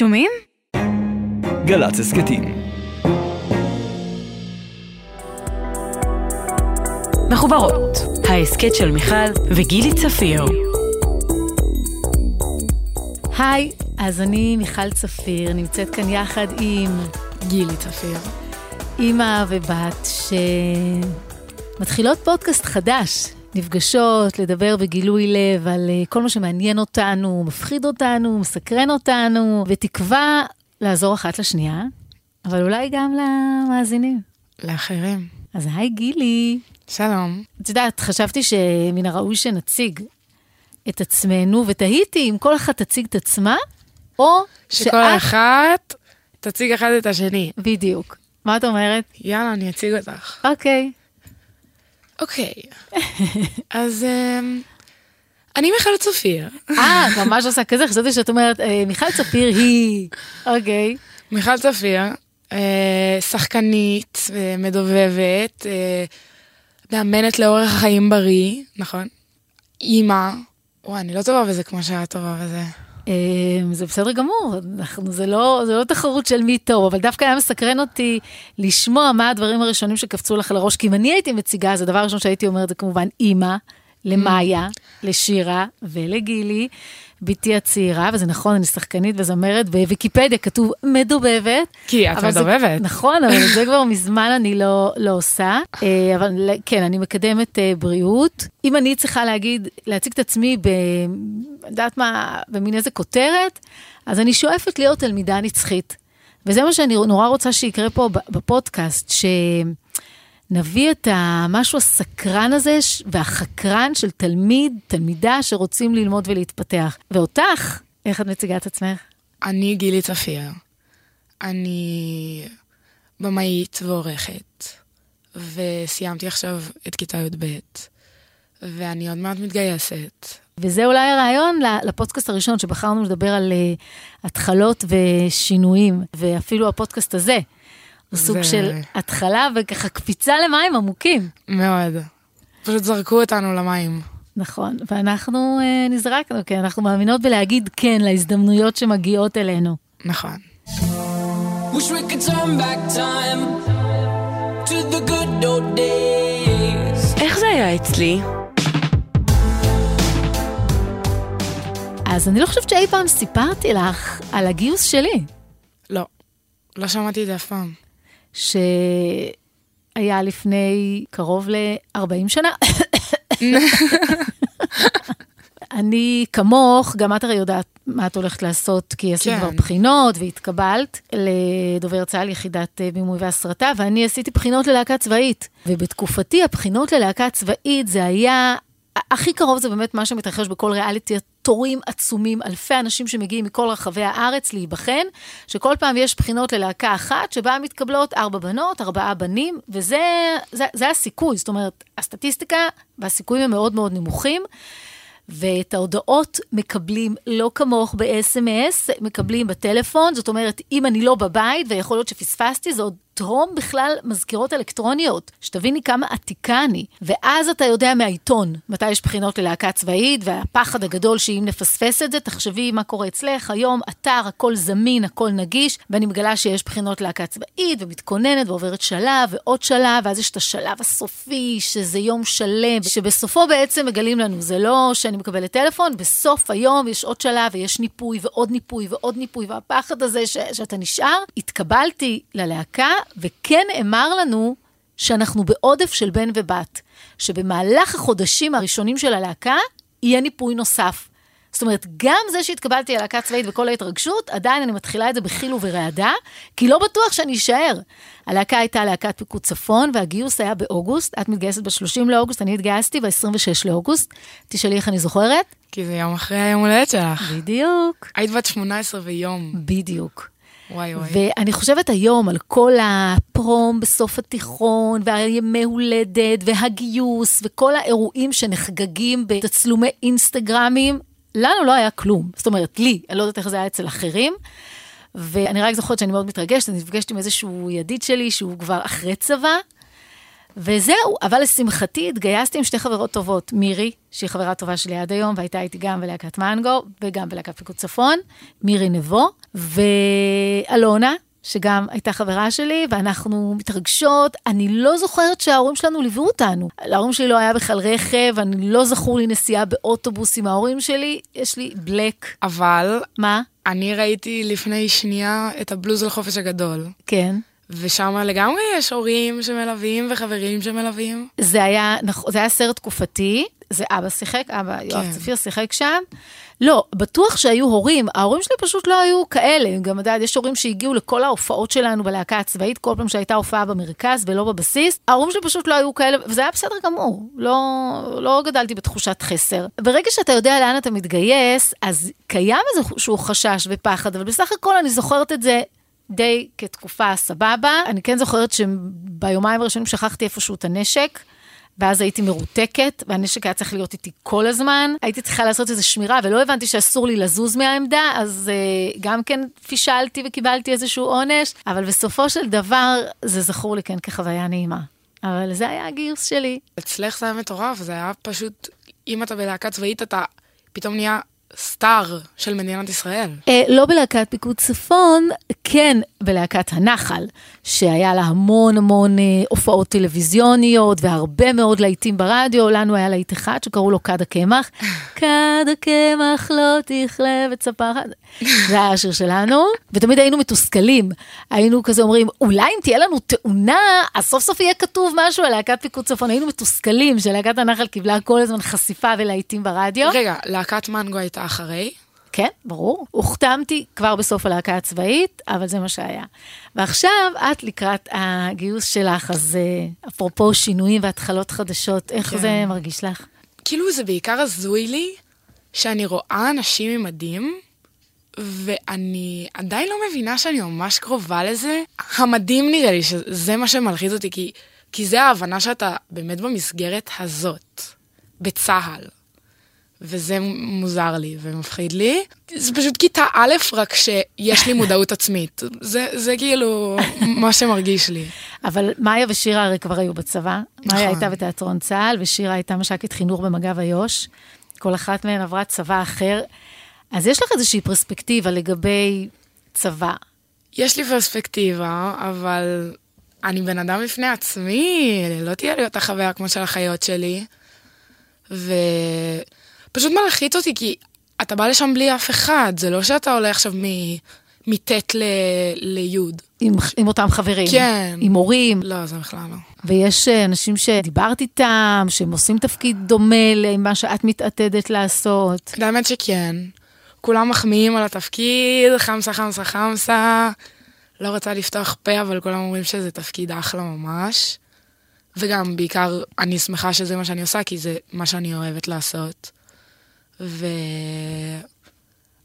שומעים? גל"צ הסכתים. מחוברות, ההסכת של מיכל וגילי צפיר. היי, אז אני מיכל צפיר, נמצאת כאן יחד עם גילי צפיר. אימא ובת שמתחילות פודקאסט חדש, נפגשות לדבר בגילוי לב על אה, כל מה שמעניין אותנו, מפחיד אותנו, מסקרן אותנו, ותקווה לעזור אחת לשנייה, אבל אולי גם למאזינים. לאחרים. אז היי גילי. שלום. את יודעת, חשבתי שמן הראוי שנציג את עצמנו, ותהיתי אם כל אחת תציג את עצמה, או שכל שאת... אחת תציג אחד את השני. בדיוק. מה את אומרת? יאללה, אני אציג אותך. אוקיי. אוקיי. אז אמ, אני מיכל צופיר. אה, ממש עושה כזה, חשבתי שאת אומרת, אה, מיכל צפיר היא... אוקיי. מיכל צפיר, אה, שחקנית, אה, מדובבת, מאמנת לאורך חיים בריא, נכון? אימא. וואי, אני לא טובה בזה כמו שאת טובה בזה. אה, זה בסדר גמור, אנחנו, זה, לא, זה לא תחרות של מי טוב, אבל דווקא היה מסקרן אותי לשמוע מה הדברים הראשונים שקפצו לך לראש, כי אם אני הייתי מציגה, אז הדבר הראשון שהייתי אומרת זה כמובן אימא, למאיה, לשירה ולגילי, בתי הצעירה, וזה נכון, אני שחקנית וזמרת, בוויקיפדיה כתוב מדובבת. כי את אבל זה- מדובבת. נכון, אבל זה כבר מזמן אני לא, לא עושה. אה, אבל כן, אני מקדמת אה, בריאות. אם אני צריכה להגיד, להציג את עצמי ב... יודעת מה, במין איזה כותרת, אז אני שואפת להיות תלמידה נצחית. וזה מה שאני נורא רוצה שיקרה פה בפודקאסט, שנביא את המשהו הסקרן הזה והחקרן של תלמיד, תלמידה שרוצים ללמוד ולהתפתח. ואותך, איך את מציגה את עצמך? אני גילי צפיר. אני במאית ועורכת, וסיימתי עכשיו את כיתה י"ב, ואני עוד מעט מתגייסת. וזה אולי הרעיון לפודקאסט הראשון, שבחרנו לדבר על uh, התחלות ושינויים, ואפילו הפודקאסט הזה הוא סוג זה- של התחלה וככה קפיצה למים עמוקים. מאוד. פשוט זרקו אותנו למים. נכון, ואנחנו uh, נזרקנו, כי אנחנו מאמינות בלהגיד כן להזדמנויות שמגיעות אלינו. נכון. Wish we could turn back time to the good old days. איך זה היה אצלי? אז אני לא חושבת שאי פעם סיפרתי לך על הגיוס שלי, לא, לא שמעתי את זה אף פעם. שהיה לפני קרוב ל-40 שנה. אני כמוך, גם את הרי יודעת מה את הולכת לעשות, כי עשית כן. כבר בחינות והתקבלת לדובר צה"ל יחידת אה, בימוי והסרטה, ואני עשיתי בחינות ללהקה צבאית. ובתקופתי הבחינות ללהקה צבאית זה היה, הכי קרוב זה באמת מה שמתרחש בכל ריאליטי, תורים עצומים, אלפי אנשים שמגיעים מכל רחבי הארץ להיבחן, שכל פעם יש בחינות ללהקה אחת, שבה מתקבלות ארבע בנות, ארבעה בנים, וזה זה, זה הסיכוי, זאת אומרת, הסטטיסטיקה והסיכויים הם מאוד מאוד נמוכים. ואת ההודעות מקבלים לא כמוך ב-SMS, מקבלים בטלפון, זאת אומרת, אם אני לא בבית, ויכול להיות שפספסתי, זה עוד טרום בכלל מזכירות אלקטרוניות, שתביני כמה עתיקה אני. ואז אתה יודע מהעיתון מתי יש בחינות ללהקה צבאית, והפחד הגדול שאם נפספס את זה, תחשבי מה קורה אצלך, היום אתר, הכל זמין, הכל נגיש, ואני מגלה שיש בחינות להקה צבאית, ומתכוננת ועוברת שלב ועוד שלב, ואז יש את השלב הסופי, שזה יום שלם, שבסופו בעצם מגלים לנו, זה לא שאני מקבלת טלפון, בסוף היום יש עוד שלב ויש ניפוי ועוד ניפוי ועוד ניפוי, והפחד הזה ש- שאתה נשאר. התקבלתי ללהקה, וכן נאמר לנו שאנחנו בעודף של בן ובת, שבמהלך החודשים הראשונים של הלהקה, יהיה ניפוי נוסף. זאת אומרת, גם זה שהתקבלתי ללהקה צבאית וכל ההתרגשות, עדיין אני מתחילה את זה בחיל וברעדה, כי לא בטוח שאני אשאר. הלהקה הייתה להקת פיקוד צפון, והגיוס היה באוגוסט, את מתגייסת ב-30 לאוגוסט, אני התגייסתי ב-26 לאוגוסט. תשאלי איך אני זוכרת? כי זה יום אחרי היום הולדת שלך. בדיוק. היית בת 18 ויום. בדיוק. וואי וואי. ואני חושבת היום על כל הפרום בסוף התיכון, והימי הולדת, והגיוס, וכל האירועים שנחגגים בתצלומי אינסטגרמים, לנו לא היה כלום. זאת אומרת, לי, אני לא יודעת איך זה היה אצל אחרים. ואני רק זוכרת שאני מאוד מתרגשת, אני נפגשת עם איזשהו ידיד שלי שהוא כבר אחרי צבא, וזהו, אבל לשמחתי התגייסתי עם שתי חברות טובות, מירי, שהיא חברה טובה שלי עד היום, והייתה איתי גם בלהקת מנגו, וגם בלהקת פיקוד צפון, מירי נבו, ואלונה, שגם הייתה חברה שלי, ואנחנו מתרגשות. אני לא זוכרת שההורים שלנו ליוו אותנו. להורים שלי לא היה בכלל רכב, אני לא זכור לי נסיעה באוטובוס עם ההורים שלי, יש לי בלק. אבל מה? אני ראיתי לפני שנייה את הבלוז לחופש הגדול, כן. ושם לגמרי יש הורים שמלווים וחברים שמלווים. זה היה, זה היה סרט תקופתי, זה אבא שיחק, אבא יואב כן. צפיר שיחק שם. לא, בטוח שהיו הורים, ההורים שלי פשוט לא היו כאלה. גם, יודעת, יש הורים שהגיעו לכל ההופעות שלנו בלהקה הצבאית, כל פעם שהייתה הופעה במרכז ולא בבסיס, ההורים שלי פשוט לא היו כאלה, וזה היה בסדר גמור. לא, לא גדלתי בתחושת חסר. ברגע שאתה יודע לאן אתה מתגייס, אז קיים איזשהו חשש ופחד, אבל בסך הכל אני זוכרת את זה די כתקופה סבבה. אני כן זוכרת שביומיים הראשונים שכחתי איפשהו את הנשק. ואז הייתי מרותקת, והנשק היה צריך להיות איתי כל הזמן. הייתי צריכה לעשות איזו שמירה, ולא הבנתי שאסור לי לזוז מהעמדה, אז uh, גם כן פישלתי וקיבלתי איזשהו עונש, אבל בסופו של דבר, זה זכור לי כן כחוויה נעימה. אבל זה היה הגיוס שלי. אצלך זה היה מטורף, זה היה פשוט, אם אתה בלהקה צבאית, אתה פתאום נהיה סטאר של מדינת ישראל. אה, לא בלהקת פיקוד צפון, כן בלהקת הנחל, שהיה לה המון המון אה, הופעות טלוויזיוניות והרבה מאוד להיטים ברדיו, לנו היה להיט אחד שקראו לו כד הקמח. כד הקמח לא תכלה וצפחת. זה היה השיר שלנו, ותמיד היינו מתוסכלים. היינו כזה אומרים, אולי אם תהיה לנו תאונה, אז סוף סוף יהיה כתוב משהו על להקת פיקוד צפון. היינו מתוסכלים שלהקת הנחל קיבלה כל הזמן חשיפה ולהיטים ברדיו. רגע, להקת מנגו הייתה אחרי? כן, ברור. הוחתמתי כבר בסוף הלהקה הצבאית, אבל זה מה שהיה. ועכשיו, את לקראת הגיוס שלך, אז אה, אפרופו שינויים והתחלות חדשות, איך כן. זה מרגיש לך? כאילו זה בעיקר הזוי לי שאני רואה אנשים עם מדים, ואני עדיין לא מבינה שאני ממש קרובה לזה. המדים נראה לי שזה מה שמלחיץ אותי, כי, כי זה ההבנה שאתה באמת במסגרת הזאת, בצה"ל. וזה מוזר לי ומפחיד לי. זה פשוט כיתה א', רק שיש לי מודעות עצמית. זה, זה כאילו מה שמרגיש לי. אבל מאיה ושירה הרי כבר היו בצבא. נכון. מאיה הייתה בתיאטרון צה"ל, ושירה הייתה מש"קית חינוך במג"ב איו"ש. כל אחת מהן עברה צבא אחר. אז יש לך איזושהי פרספקטיבה לגבי צבא. יש לי פרספקטיבה, אבל אני בן אדם בפני עצמי, לא תהיה לי אותה חוויה כמו של החיות שלי. ופשוט מלחיץ אותי, כי אתה בא לשם בלי אף אחד, זה לא שאתה עולה עכשיו מ- מט' ל- לי'. עם, עם אותם חברים. כן. עם הורים. לא, זה בכלל לא. ויש אה, אנשים שדיברת איתם, שהם עושים תפקיד דומה למה שאת מתעתדת לעשות. האמת שכן. כולם מחמיאים על התפקיד, חמסה, חמסה, חמסה. לא רוצה לפתוח פה, אבל כולם אומרים שזה תפקיד אחלה ממש. וגם, בעיקר, אני שמחה שזה מה שאני עושה, כי זה מה שאני אוהבת לעשות. ו...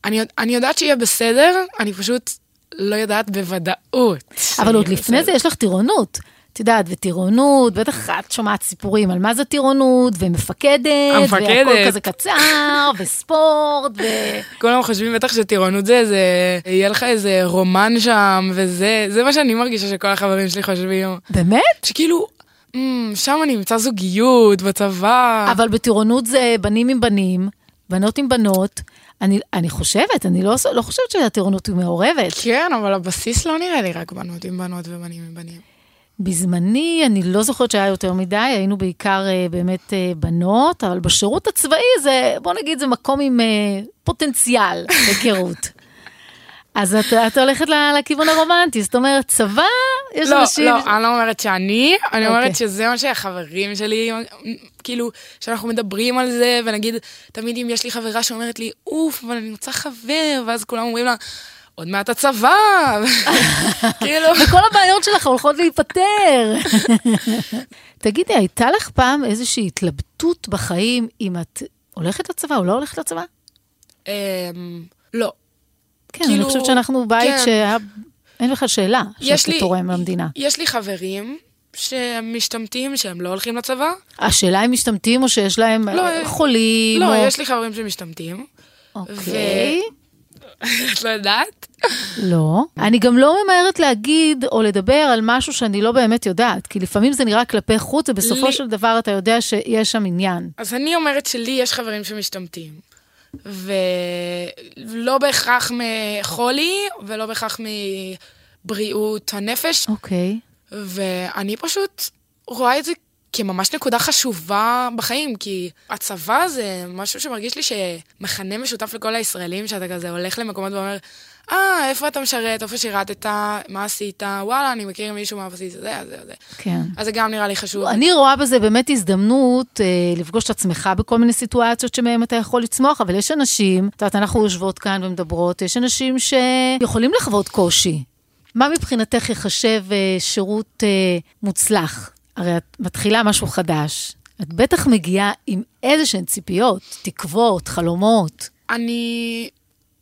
אני, יודע- אני יודעת שיהיה בסדר, אני פשוט לא יודעת בוודאות. אבל עוד לפני בסדר. זה יש לך טירונות. את יודעת, וטירונות, בטח את שומעת סיפורים על מה זה טירונות, ומפקדת, המפקדת. והכל כזה קצר, וספורט, ו... כולם חושבים בטח שטירונות זה איזה, יהיה לך איזה רומן שם, וזה, זה מה שאני מרגישה שכל החברים שלי חושבים. באמת? שכאילו, "מ, שם אני אמצא זוגיות בצבא. אבל בטירונות זה בנים עם בנים, בנות עם בנות. אני, אני חושבת, אני לא, לא חושבת שהטירונות היא מעורבת. כן, אבל הבסיס לא נראה לי רק בנות עם בנות ובנים עם בנים. בזמני, אני לא זוכרת שהיה יותר מדי, היינו בעיקר אה, באמת אה, בנות, אבל בשירות הצבאי זה, בוא נגיד, זה מקום עם אה, פוטנציאל היכרות. אז את, את הולכת לכיוון הרומנטי, זאת אומרת, צבא, יש לא, אנשים... לא, אני לא אומרת שאני, אני אוקיי. אומרת שזה מה שהחברים שלי, כאילו, שאנחנו מדברים על זה, ונגיד, תמיד אם יש לי חברה שאומרת לי, אוף, אבל אני רוצה חבר, ואז כולם אומרים לה, עוד מעט הצבא, כאילו, וכל הבעיות שלך הולכות להיפתר. תגידי, הייתה לך פעם איזושהי התלבטות בחיים אם את הולכת לצבא או לא הולכת לצבא? אמ, לא. כן, אני כאילו, חושבת שאנחנו בית כן. שהיה... אין בכלל שאלה שאתה לי- תורם למדינה. יש לי חברים שהם משתמטים, שהם לא הולכים לצבא. השאלה אם משתמטים או שיש להם לא, אה, חולים לא, או... יש לי חברים שמשתמטים. אוקיי. את לא יודעת? לא. אני גם לא ממהרת להגיד או לדבר על משהו שאני לא באמת יודעת, כי לפעמים זה נראה כלפי חוץ, ובסופו לי- של דבר אתה יודע שיש שם עניין. אז אני אומרת שלי יש חברים שמשתמטים. ולא בהכרח מחולי, ולא בהכרח מבריאות הנפש, אוקיי. ואני פשוט רואה את זה כממש נקודה חשובה בחיים, כי הצבא זה משהו שמרגיש לי שמכנה משותף לכל הישראלים, שאתה כזה הולך למקומות ואומר, אה, איפה אתה משרת, איפה שירתת, מה עשית, וואלה, אני מכיר מישהו מהבסיס הזה, זה, זה. כן. אז זה גם נראה לי חשוב. אני רואה בזה באמת הזדמנות אה, לפגוש את עצמך בכל מיני סיטואציות שמהם אתה יכול לצמוח, אבל יש אנשים, את יודעת, אנחנו יושבות כאן ומדברות, יש אנשים שיכולים לחוות קושי. מה מבחינתך ייחשב אה, שירות אה, מוצלח? הרי את מתחילה משהו חדש. את בטח מגיעה עם איזה שהן ציפיות, תקוות, חלומות. אני,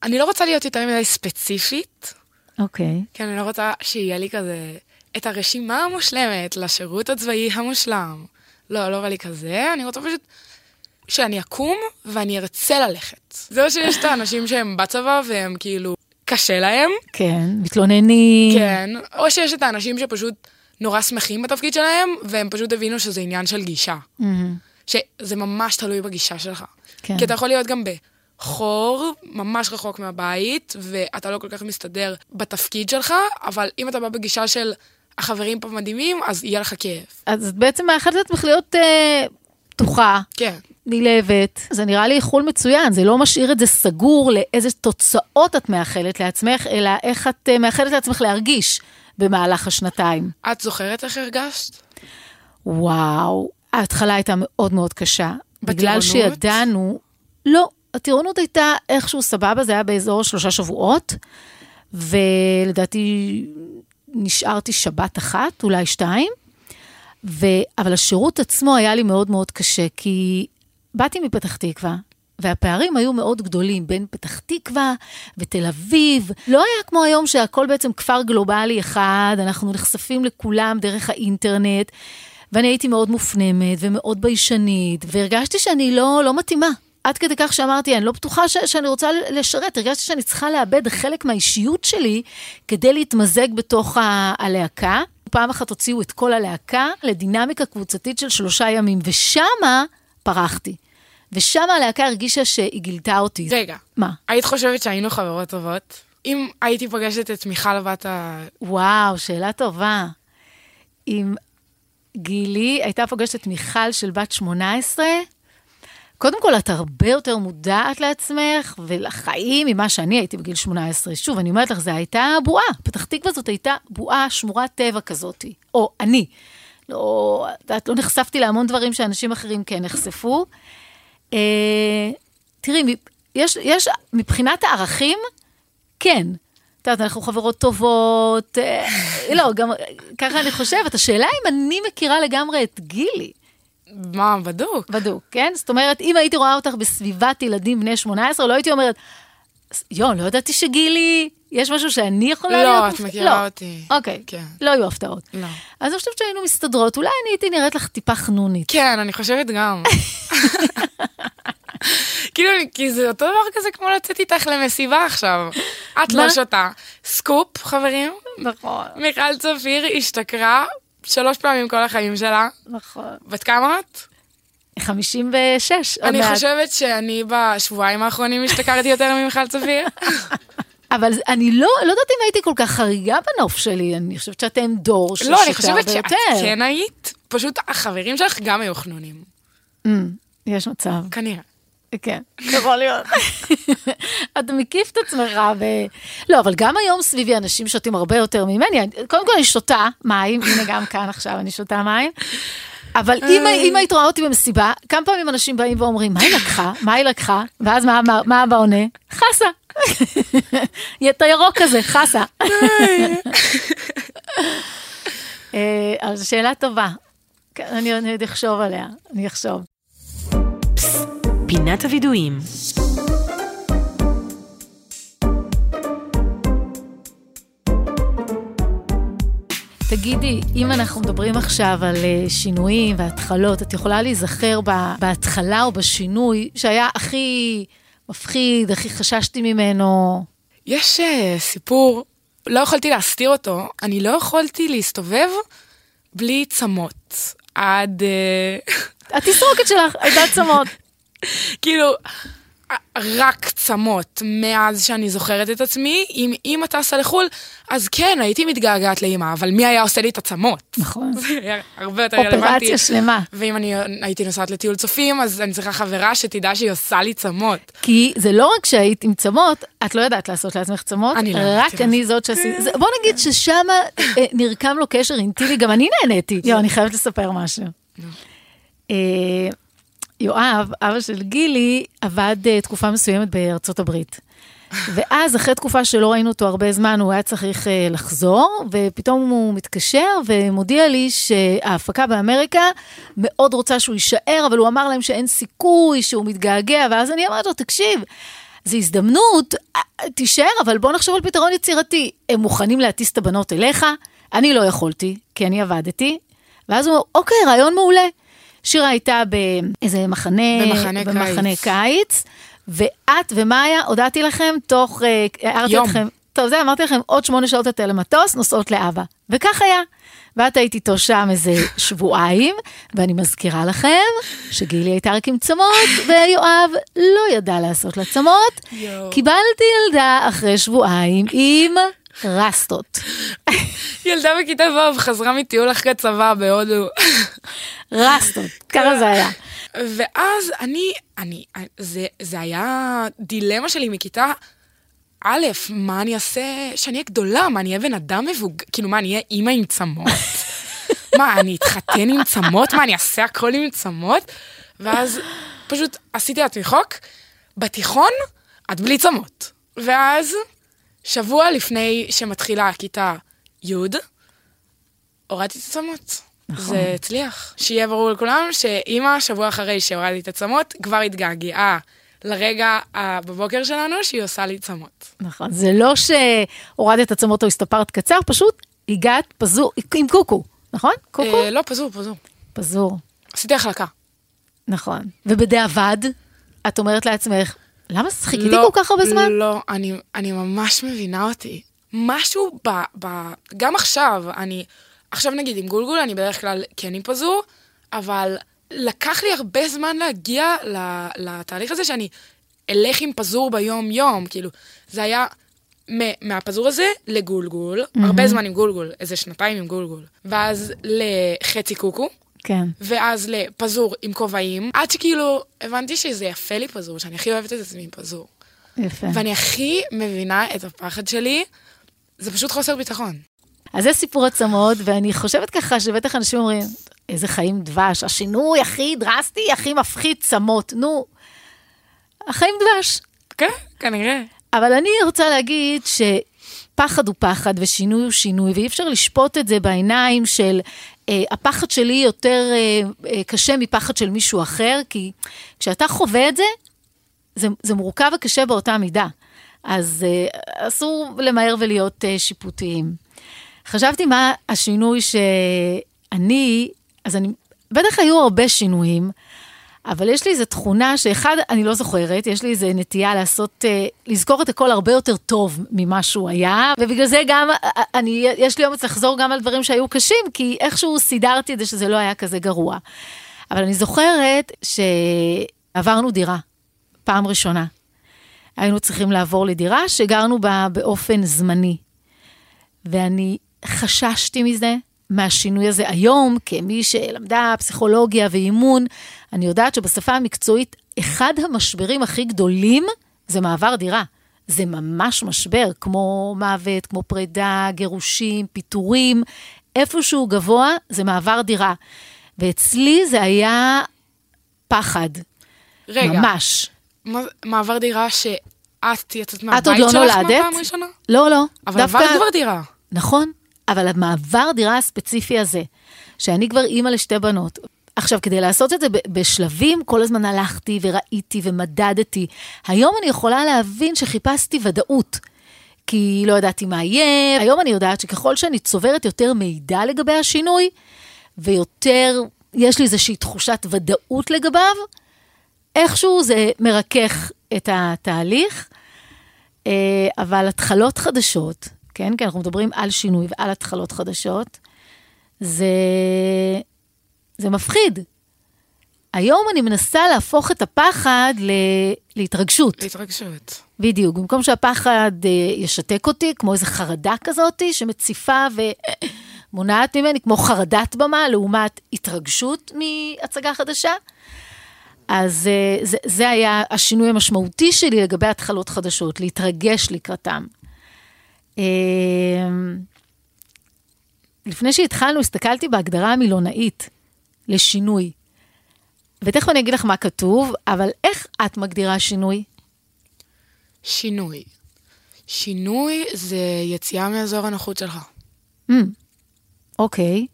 אני לא רוצה להיות יותר מדי ספציפית, אוקיי. כי אני לא רוצה שיהיה לי כזה את הרשימה המושלמת לשירות הצבאי המושלם. לא, לא בא לי כזה, אני רוצה פשוט שאני אקום ואני ארצה ללכת. זהו שיש את האנשים שהם בצבא והם כאילו, קשה להם, כן, מתלוננים. כן, או שיש את האנשים שפשוט נורא שמחים בתפקיד שלהם, והם פשוט הבינו שזה עניין של גישה. מהמם. שזה ממש תלוי בגישה שלך. כן. כי אתה יכול להיות גם בחור, ממש רחוק מהבית, ואתה לא כל כך מסתדר בתפקיד שלך, אבל אם אתה בא בגישה של החברים פה מדהימים, אז יהיה לך כיף. אז את בעצם מאחלת לעצמך להיות אה, פתוחה, כן. נלהבת. זה נראה לי איחול מצוין, זה לא משאיר את זה סגור לאיזה תוצאות את מאחלת לעצמך, אלא איך את אה, מאחלת לעצמך להרגיש במהלך השנתיים. את זוכרת איך הרגשת? וואו, ההתחלה הייתה מאוד מאוד קשה. בגלל? שידענו, לא, הטירונות הייתה איכשהו סבבה, זה היה באזור שלושה שבועות, ולדעתי נשארתי שבת אחת, אולי שתיים, ו... אבל השירות עצמו היה לי מאוד מאוד קשה, כי באתי מפתח תקווה, והפערים היו מאוד גדולים בין פתח תקווה ותל אביב. לא היה כמו היום שהכל בעצם כפר גלובלי אחד, אנחנו נחשפים לכולם דרך האינטרנט, ואני הייתי מאוד מופנמת ומאוד ביישנית, והרגשתי שאני לא, לא מתאימה. עד כדי כך שאמרתי, אני לא בטוחה ש- שאני רוצה לשרת, הרגשתי שאני צריכה לאבד חלק מהאישיות שלי כדי להתמזג בתוך ה- הלהקה. פעם אחת הוציאו את כל הלהקה לדינמיקה קבוצתית של שלושה ימים, ושמה פרחתי. ושם הלהקה הרגישה שהיא גילתה אותי. רגע, מה? היית חושבת שהיינו חברות טובות? אם הייתי פוגשת את מיכל בת ה... וואו, שאלה טובה. אם גילי הייתה פוגשת את מיכל של בת 18, קודם כל, את הרבה יותר מודעת לעצמך ולחיים ממה שאני הייתי בגיל 18. שוב, אני אומרת לך, זו הייתה בועה. פתח תקווה זאת הייתה בועה, שמורת טבע כזאת. או אני. לא, את לא נחשפתי להמון דברים שאנשים אחרים כן נחשפו. אה, תראי, יש, יש, מבחינת הערכים, כן. את יודעת, אנחנו חברות טובות, אה, לא, גם ככה אני חושבת. השאלה אם אני מכירה לגמרי את גילי. מה, בדוק. בדוק, כן? זאת אומרת, אם הייתי רואה אותך בסביבת ילדים בני 18, לא הייתי אומרת, יו, לא ידעתי שגילי, יש משהו שאני יכולה לא, להיות... את מופ- מכירה לא. אותי. אוקיי, כן. לא היו הפתעות. לא. אז אני חושבת שהיינו מסתדרות, אולי אני הייתי נראית לך טיפה חנונית. כן, אני חושבת גם. כאילו, כי זה אותו דבר כזה כמו לצאת איתך למסיבה עכשיו. את? לא שותה. סקופ, חברים. נכון, מיכל צפיר השתכרה שלוש פעמים כל החיים שלה. נכון. בת כמה את? 56, עוד אני מעט. חושבת שאני בשבועיים האחרונים השתכרתי יותר ממיכל צפיר. אבל אני לא, לא יודעת אם הייתי כל כך חריגה בנוף שלי, אני חושבת שאתם דור ששותה לא, הרבה אני חושבת שאת. כן היית, פשוט החברים שלך גם היו חנונים. Mm, יש מצב. כנראה. כן, יכול להיות. אתה מקיף את עצמך ו... לא, אבל גם היום סביבי אנשים שותים הרבה יותר ממני. קודם כל אני שותה מים, הנה גם כאן עכשיו אני שותה מים. אבל אם, אם היית רואה אותי במסיבה, כמה פעמים אנשים באים ואומרים, מה היא לקחה? מה היא לקחה? ואז מה, מה, מה אבא עונה? חסה. אתה ירוק כזה, חסה. אה, אז שאלה טובה. כן, אני אני עוד אחשוב עליה, אני אחשוב. פינת הווידויים. תגידי, אם אנחנו מדברים עכשיו על אה, שינויים והתחלות, את יכולה להיזכר ב- בהתחלה או בשינוי שהיה הכי מפחיד, הכי חששתי ממנו? יש uh, סיפור, לא יכולתי להסתיר אותו, אני לא יכולתי להסתובב בלי צמות. עד... Uh, התסרוקת שלך הייתה צמות. כאילו, רק צמות מאז שאני זוכרת את עצמי. אם אימא טסה לחו"ל, אז כן, הייתי מתגעגעת לאימא, אבל מי היה עושה לי את הצמות? נכון. זה היה הרבה יותר רלוונטי. אופרציה שלמה. ואם אני הייתי נוסעת לטיול צופים, אז אני צריכה חברה שתדע שהיא עושה לי צמות. כי זה לא רק שהיית עם צמות, את לא יודעת לעשות לעצמך צמות, אני לא רק אני זאת שעשיתי. בוא נגיד ששם אה, נרקם לו קשר אינטימי, גם אני נהניתי. יואו, אני חייבת לספר משהו. יואב, אבא של גילי, עבד אה, תקופה מסוימת בארצות הברית. ואז, אחרי תקופה שלא ראינו אותו הרבה זמן, הוא היה צריך אה, לחזור, ופתאום הוא מתקשר ומודיע לי שההפקה באמריקה מאוד רוצה שהוא יישאר, אבל הוא אמר להם שאין סיכוי, שהוא מתגעגע, ואז אני אמרתי לו, תקשיב, זו הזדמנות, אה, תישאר, אבל בוא נחשוב על פתרון יצירתי. הם מוכנים להטיס את הבנות אליך? אני לא יכולתי, כי אני עבדתי. ואז הוא אומר, אוקיי, רעיון מעולה. שירה הייתה באיזה מחנה, במחנה במחנה קיץ. קיץ, ואת ומאיה, הודעתי לכם, תוך, אה, הערתי. אתכם, טוב, זה אמרתי לכם, עוד שמונה שעות אתם למטוס, נוסעות לאבא. וכך היה. ואת היית איתו שם איזה שבועיים, ואני מזכירה לכם שגילי הייתה רק עם צמות, ויואב לא ידע לעשות לה צמות. קיבלתי ילדה אחרי שבועיים עם רסטות. ילדה בכיתה ו' חזרה מטיול אחרי צבא בהודו. רסטות, ככה זה היה. ואז אני, אני, זה, זה היה דילמה שלי מכיתה א', מה אני אעשה שאני אהיה גדולה? מה, אני אהיה בן אדם מבוגר? כאילו, מה, אני אהיה אימא עם צמות? מה, אני אתחתן עם צמות? מה, אני אעשה הכל עם צמות? ואז פשוט עשיתי לעצמי חוק, בתיכון, את בלי צמות. ואז, שבוע לפני שמתחילה כיתה י', הורדתי את הצמות. נכון. זה הצליח. שיהיה ברור לכולם שאימא, שבוע אחרי שהורדתי את הצמות, כבר התגעגעה לרגע בבוקר שלנו שהיא עושה לי צמות. נכון, זה לא שהורדת עצמות או הסתפרת קצר, פשוט הגעת פזור, עם קוקו, נכון? קוקו? אה, לא, פזור, פזור. פזור, עשיתי החלקה. נכון. ובדיעבד, את אומרת לעצמך, למה חיכיתי לא, כל כך הרבה זמן? לא, אני, אני ממש מבינה אותי. משהו ב, ב... גם עכשיו, אני... עכשיו נגיד עם גולגול, אני בדרך כלל כן עם פזור, אבל לקח לי הרבה זמן להגיע לתהליך הזה שאני אלך עם פזור ביום-יום. כאילו, זה היה מ- מהפזור הזה לגולגול, mm-hmm. הרבה זמן עם גולגול, איזה שנתיים עם גולגול. ואז לחצי קוקו, כן. ואז לפזור עם כובעים, עד שכאילו הבנתי שזה יפה לי פזור, שאני הכי אוהבת את עצמי עם פזור. יפה. ואני הכי מבינה את הפחד שלי, זה פשוט חוסר ביטחון. אז זה סיפור עצמות, ואני חושבת ככה שבטח אנשים אומרים, איזה חיים דבש, השינוי הכי דרסטי, הכי מפחיד צמות, נו, החיים דבש. כן, כנראה. אבל אני רוצה להגיד שפחד הוא פחד ושינוי הוא שינוי, ואי אפשר לשפוט את זה בעיניים של אה, הפחד שלי יותר אה, אה, קשה מפחד של מישהו אחר, כי כשאתה חווה את זה, זה, זה מורכב וקשה באותה מידה. אז אה, אסור למהר ולהיות אה, שיפוטיים. חשבתי מה השינוי שאני, אז אני, בטח היו הרבה שינויים, אבל יש לי איזו תכונה שאחד, אני לא זוכרת, יש לי איזו נטייה לעשות, אה, לזכור את הכל הרבה יותר טוב ממה שהוא היה, ובגלל זה גם, אה, אני, יש לי אומץ לחזור גם על דברים שהיו קשים, כי איכשהו סידרתי את זה שזה לא היה כזה גרוע. אבל אני זוכרת שעברנו דירה, פעם ראשונה. היינו צריכים לעבור לדירה שגרנו בה באופן זמני. ואני חששתי מזה, מהשינוי הזה היום, כמי שלמדה פסיכולוגיה ואימון, אני יודעת שבשפה המקצועית, אחד המשברים הכי גדולים זה מעבר דירה. זה ממש משבר, כמו מוות, כמו פרידה, גירושים, פיטורים, איפשהו גבוה זה מעבר דירה. ואצלי זה היה פחד, רגע, ממש. מה, מעבר דירה שאת יצאת מהבית לא שלך נולדת? בפעם ראשונה? לא, לא. אבל עברת כבר דירה. נכון, אבל המעבר דירה הספציפי הזה, שאני כבר אימא לשתי בנות, עכשיו, כדי לעשות את זה בשלבים, כל הזמן הלכתי וראיתי ומדדתי. היום אני יכולה להבין שחיפשתי ודאות. כי לא ידעתי מה יהיה. היום אני יודעת שככל שאני צוברת יותר מידע לגבי השינוי, ויותר, יש לי איזושהי תחושת ודאות לגביו, איכשהו זה מרכך את התהליך. אה, אבל התחלות חדשות, כן? כי אנחנו מדברים על שינוי ועל התחלות חדשות, זה, זה מפחיד. היום אני מנסה להפוך את הפחד ל... להתרגשות. התרגשות. בדיוק, במקום שהפחד אה, ישתק אותי, כמו איזו חרדה כזאת שמציפה ומונעת ממני, כמו חרדת במה, לעומת התרגשות מהצגה חדשה. אז אה, זה, זה היה השינוי המשמעותי שלי לגבי התחלות חדשות, להתרגש לקראתם. אה, לפני שהתחלנו, הסתכלתי בהגדרה המילונאית לשינוי. ותכף אני אגיד לך מה כתוב, אבל איך את מגדירה שינוי? שינוי. שינוי זה יציאה מאזור הנוחות שלך. Mm, אוקיי.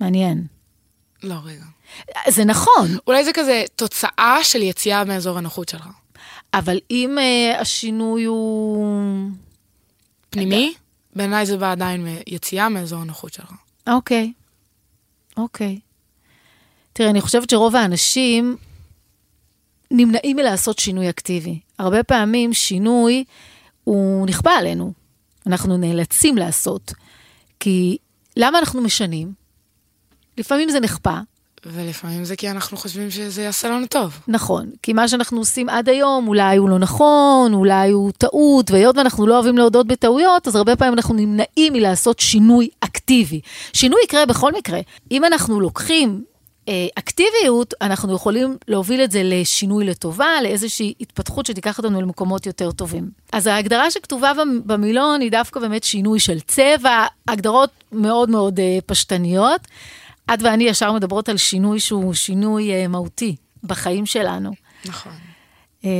מעניין. לא, רגע. זה נכון, אולי זה כזה תוצאה של יציאה מאזור הנוחות שלך. אבל אם uh, השינוי הוא... פנימי, בעיניי זה בא עדיין מיציאה מאזור הנוחות שלך. אוקיי, אוקיי. תראה, אני חושבת שרוב האנשים נמנעים מלעשות שינוי אקטיבי. הרבה פעמים שינוי הוא נכפה עלינו. אנחנו נאלצים לעשות. כי למה אנחנו משנים? לפעמים זה נכפה, ולפעמים זה כי אנחנו חושבים שזה יעשה לנו טוב. נכון, כי מה שאנחנו עושים עד היום אולי הוא לא נכון, אולי הוא טעות, והיות ואנחנו לא אוהבים להודות בטעויות, אז הרבה פעמים אנחנו נמנעים מלעשות שינוי אקטיבי. שינוי יקרה בכל מקרה. אם אנחנו לוקחים אה, אקטיביות, אנחנו יכולים להוביל את זה לשינוי לטובה, לאיזושהי התפתחות שתיקח אותנו למקומות יותר טובים. אז ההגדרה שכתובה במ- במילון היא דווקא באמת שינוי של צבע, הגדרות מאוד מאוד אה, פשטניות. את ואני ישר מדברות על שינוי שהוא שינוי אה, מהותי בחיים שלנו. נכון. אה,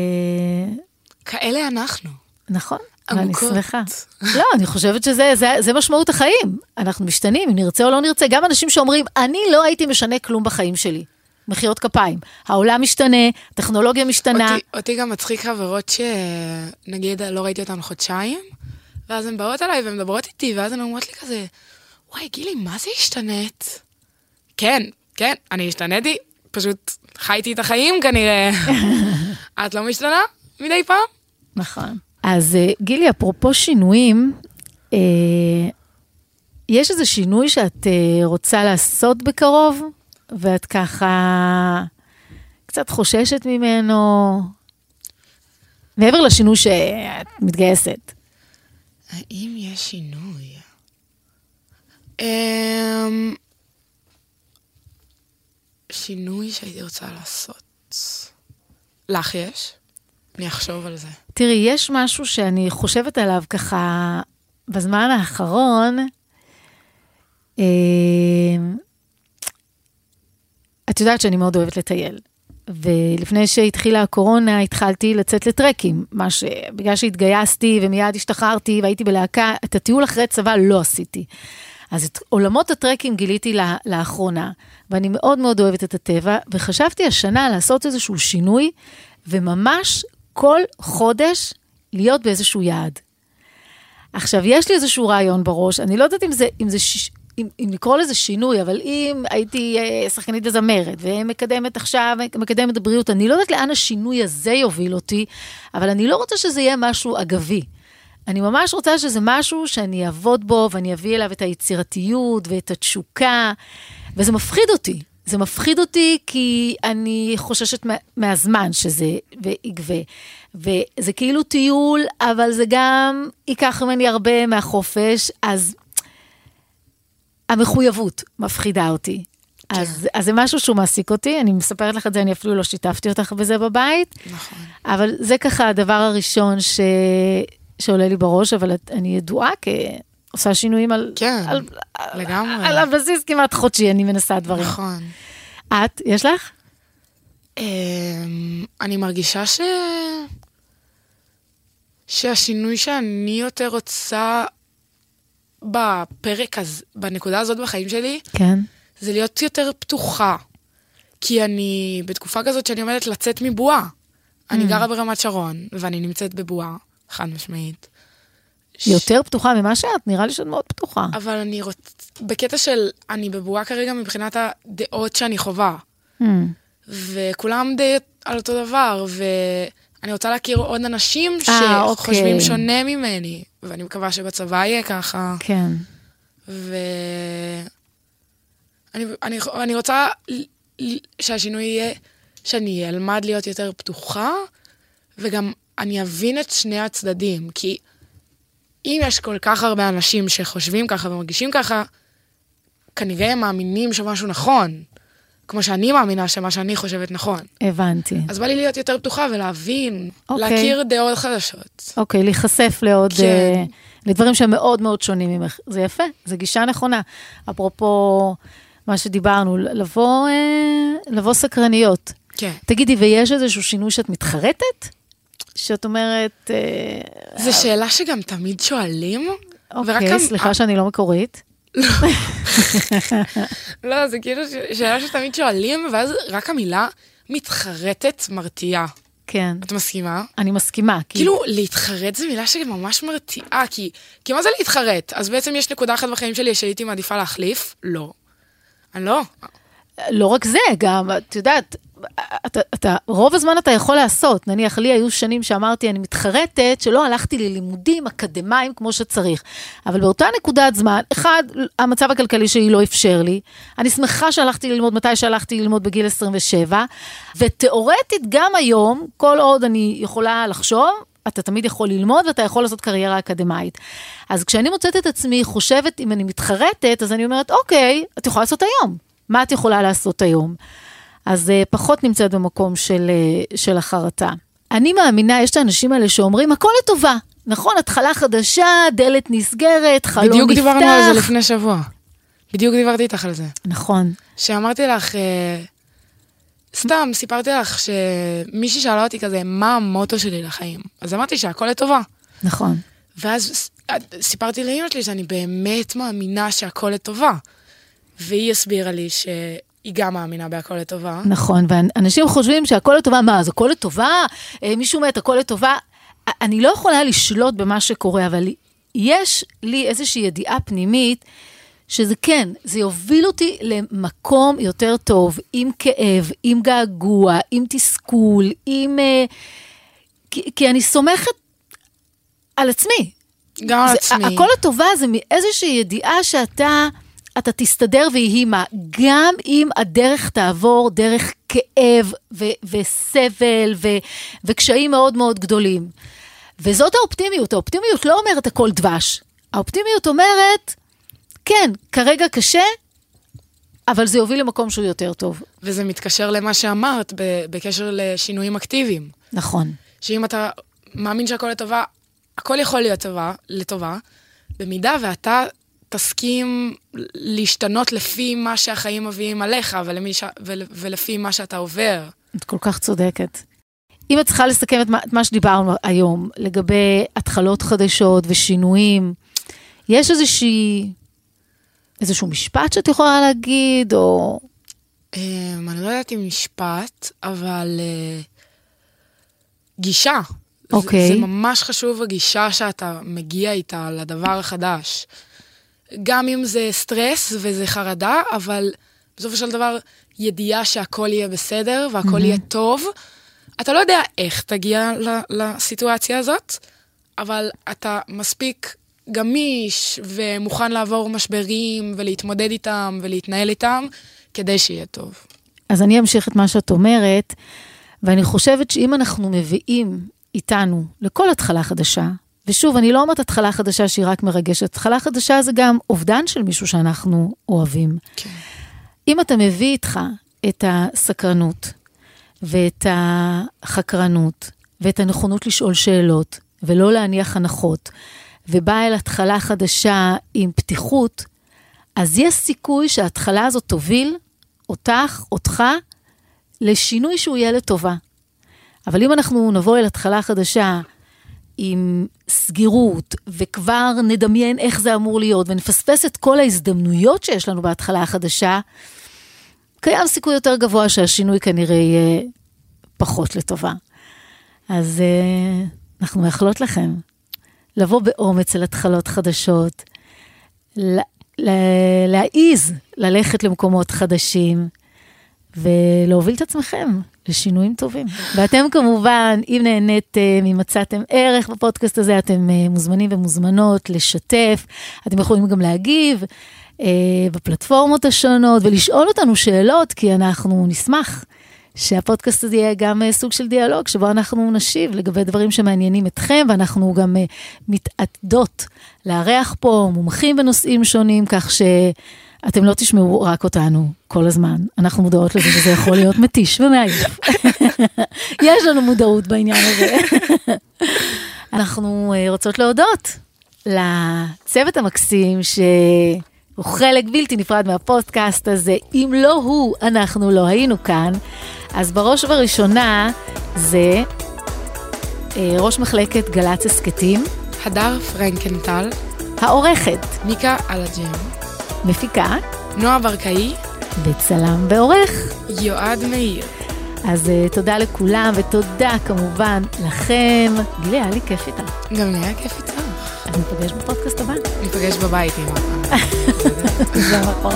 כאלה אנחנו. נכון, ואני עמוקות. שמחה. לא, אני חושבת שזה זה, זה משמעות החיים. אנחנו משתנים, אם נרצה או לא נרצה. גם אנשים שאומרים, אני לא הייתי משנה כלום בחיים שלי. מחיאות כפיים. העולם משתנה, הטכנולוגיה משתנה. אותי, אותי גם מצחיק חברות שנגיד לא ראיתי אותן חודשיים, ואז הן באות אליי והן מדברות איתי, ואז הן אומרות לי כזה, וואי, גילי, מה זה השתנית? כן, כן, אני השתניתי, פשוט חייתי את החיים כנראה. את לא משתנה מדי פעם? נכון. אז אה, גילי, אפרופו שינויים, אה, יש איזה שינוי שאת אה, רוצה לעשות בקרוב, ואת ככה קצת חוששת ממנו, מעבר לשינוי שאת מתגייסת. האם יש שינוי? אמ... שינוי שהייתי רוצה לעשות. לך יש? אני אחשוב על זה. תראי, יש משהו שאני חושבת עליו ככה בזמן האחרון. אה, את יודעת שאני מאוד אוהבת לטייל. ולפני שהתחילה הקורונה, התחלתי לצאת לטרקים, מה ש... בגלל שהתגייסתי ומיד השתחררתי והייתי בלהקה, את הטיול אחרי צבא לא עשיתי. אז את עולמות הטרקים גיליתי לה, לאחרונה, ואני מאוד מאוד אוהבת את הטבע, וחשבתי השנה לעשות איזשהו שינוי, וממש כל חודש להיות באיזשהו יעד. עכשיו, יש לי איזשהו רעיון בראש, אני לא יודעת אם זה, אם זה ש... אם, אם לקרוא לזה שינוי, אבל אם הייתי אה, שחקנית וזמרת, ומקדמת עכשיו, מקדמת בריאות, אני לא יודעת לאן השינוי הזה יוביל אותי, אבל אני לא רוצה שזה יהיה משהו אגבי. אני ממש רוצה שזה משהו שאני אעבוד בו, ואני אביא אליו את היצירתיות ואת התשוקה, וזה מפחיד אותי. זה מפחיד אותי כי אני חוששת מה, מהזמן שזה יגבה. וזה כאילו טיול, אבל זה גם ייקח ממני הרבה מהחופש, אז המחויבות מפחידה אותי. אז, אז זה משהו שהוא מעסיק אותי, אני מספרת לך את זה, אני אפילו לא שיתפתי אותך בזה בבית, נכון. אבל זה ככה הדבר הראשון ש... שעולה לי בראש, אבל אני ידועה כעושה שינויים על, כן, על, לגמרי. על הבסיס כמעט חודשי, אני מנסה דברים. נכון. את, יש לך? אמ, אני מרגישה ש... שהשינוי שאני יותר רוצה בפרק הזה, בנקודה הזאת בחיים שלי, כן. זה להיות יותר פתוחה. כי אני בתקופה כזאת שאני עומדת לצאת מבועה. אני גרה ברמת שרון, ואני נמצאת בבועה, חד משמעית. יותר פתוחה ממה שאת, נראה לי שאת מאוד פתוחה. אבל אני רוצ... בקטע של, אני בבועה כרגע מבחינת הדעות שאני חווה. Hmm. וכולם די על אותו דבר, אני רוצה להכיר עוד אנשים אה, שחושבים אוקיי. שונה ממני, ואני מקווה שבצבא יהיה ככה. כן. ו... אני, אני, אני רוצה שהשינוי יהיה שאני אלמד להיות יותר פתוחה, וגם אני אבין את שני הצדדים, כי אם יש כל כך הרבה אנשים שחושבים ככה ומרגישים ככה, כנראה הם מאמינים שמשהו נכון, כמו שאני מאמינה שמה שאני חושבת נכון. הבנתי. אז בא לי להיות יותר פתוחה ולהבין, אוקיי. להכיר דעות חדשות. אוקיי, להיחשף לעוד, כן. אה, לדברים שהם מאוד מאוד שונים ממך. זה יפה, זו גישה נכונה. אפרופו מה שדיברנו, לבוא, אה, לבוא סקרניות. כן. תגידי, ויש איזשהו שינוי שאת מתחרטת? שאת אומרת, אה, זו שאלה שגם תמיד שואלים. אוקיי, סליחה שאני לא מקורית. לא, זה כאילו שאלה שתמיד שואלים, ואז רק המילה מתחרטת מרתיעה. כן, את מסכימה? אני מסכימה. כי- כאילו, להתחרט זו מילה שממש מרתיעה, כי, כי מה זה להתחרט? אז בעצם יש נקודה אחת בחיים שלי שהייתי מעדיפה להחליף? לא. אני לא. לא רק זה, גם, את יודעת, אתה, אתה, רוב הזמן אתה יכול לעשות. נניח, לי היו שנים שאמרתי, אני מתחרטת שלא הלכתי ללימודים אקדמיים כמו שצריך. אבל באותה נקודת זמן, אחד, המצב הכלכלי שלי לא אפשר לי. אני שמחה שהלכתי ללמוד מתי שהלכתי ללמוד בגיל 27, ותיאורטית גם היום, כל עוד אני יכולה לחשוב, אתה תמיד יכול ללמוד ואתה יכול לעשות קריירה אקדמאית. אז כשאני מוצאת את עצמי חושבת אם אני מתחרטת, אז אני אומרת, אוקיי, את יכולה לעשות היום. מה את יכולה לעשות היום? אז uh, פחות נמצאת במקום של, uh, של החרטה. אני מאמינה, יש את האנשים האלה שאומרים, הכל לטובה. נכון, התחלה חדשה, דלת נסגרת, חלום בדיוק נפתח. דיברנו על זה לפני שבוע. בדיוק דיברתי איתך על זה. נכון, שאמרתי לך, אה, סתם, סיפרתי לך שמישהי שאלה אותי כזה, מה המוטו שלי לחיים? אז אמרתי שהכל לטובה. נכון. ואז סיפרתי לאמא שלי שאני באמת מאמינה שהכל לטובה. והיא הסבירה לי שהיא גם מאמינה בהכל לטובה. נכון, ואנשים חושבים שהכל לטובה, מה, אז הכל לטובה? אה, מישהו מת, הכל לטובה? אני לא יכולה לשלוט במה שקורה, אבל יש לי איזושהי ידיעה פנימית, שזה כן, זה יוביל אותי למקום יותר טוב, עם כאב, עם געגוע, עם תסכול, עם... אה, כי, כי אני סומכת על עצמי. גם על עצמי. הכל לטובה זה מאיזושהי ידיעה שאתה אתה תסתדר ויהי מה. גם אם הדרך תעבור דרך כאב ו- וסבל ו- וקשיים מאוד מאוד גדולים. וזאת האופטימיות. האופטימיות לא אומרת הכל דבש. האופטימיות אומרת, כן, כרגע קשה, אבל זה יוביל למקום שהוא יותר טוב. וזה מתקשר למה שאמרת בקשר לשינויים אקטיביים. נכון. שאם אתה מאמין שהכל לטובה, הכל יכול להיות טובה, לטובה, במידה ואתה תסכים להשתנות לפי מה שהחיים מביאים עליך ש... ול... ולפי מה שאתה עובר. את כל כך צודקת. אם את צריכה לסכם את מה, את מה שדיברנו היום לגבי התחלות חדשות ושינויים, יש איזושהי, איזשהו משפט שאת יכולה להגיד, או... אמ, אני לא יודעת אם משפט, אבל אה, גישה. זה- אוקיי. זה ממש חשוב הגישה שאתה מגיע איתה לדבר החדש. גם אם זה סטרס וזה חרדה, אבל בסופו של דבר ידיעה שהכל יהיה בסדר והכל יהיה טוב. אתה לא יודע איך תגיע ל- לסיטואציה הזאת, אבל אתה מספיק גמיש ומוכן לעבור משברים ולהתמודד איתם ולהתנהל איתם כדי שיהיה טוב. אז אני אמשיך את מה שאת אומרת, ואני חושבת שאם אנחנו מביאים איתנו לכל התחלה חדשה, ושוב, אני לא אומרת התחלה חדשה שהיא רק מרגשת, התחלה חדשה זה גם אובדן של מישהו שאנחנו אוהבים. כן. אם אתה מביא איתך את הסקרנות, ואת החקרנות, ואת הנכונות לשאול שאלות, ולא להניח הנחות, ובא אל התחלה חדשה עם פתיחות, אז יש סיכוי שההתחלה הזאת תוביל אותך, אותך, לשינוי שהוא יהיה לטובה. אבל אם אנחנו נבוא אל התחלה חדשה עם סגירות, וכבר נדמיין איך זה אמור להיות, ונפספס את כל ההזדמנויות שיש לנו בהתחלה החדשה, קיים סיכוי יותר גבוה שהשינוי כנראה יהיה פחות לטובה. אז אה, אנחנו מאחלות לכם לבוא באומץ אל התחלות חדשות, לה- להעיז ללכת למקומות חדשים, ולהוביל את עצמכם לשינויים טובים. ואתם כמובן, אם נהניתם, אם מצאתם ערך בפודקאסט הזה, אתם אה, מוזמנים ומוזמנות לשתף. אתם יכולים גם להגיב אה, בפלטפורמות השונות ולשאול אותנו שאלות, כי אנחנו נשמח. שהפודקאסט הזה יהיה גם אה, סוג של דיאלוג, שבו אנחנו נשיב לגבי דברים שמעניינים אתכם, ואנחנו גם אה, מתעתדות לארח פה מומחים בנושאים שונים, כך שאתם לא תשמעו רק אותנו כל הזמן. אנחנו מודעות לזה שזה יכול להיות מתיש ומעייף. יש לנו מודעות בעניין הזה. אנחנו אה, רוצות להודות לצוות המקסים, ש... הוא חלק בלתי נפרד מהפודקאסט הזה. אם לא הוא, אנחנו לא היינו כאן. אז בראש ובראשונה זה אה, ראש מחלקת גל"צ הסכתים, הדר פרנקנטל, העורכת, מיקה אלג'ם, מפיקה נועה ברקאי, וצלם ועורך. יועד מאיר. אז אה, תודה לכולם, ותודה כמובן לכם. גילי, היה לי כיף איתה. גם לי היה כיף איתך. אז ניפגש בפודקאסט הבא. ניפגש בבית עם זה נכון.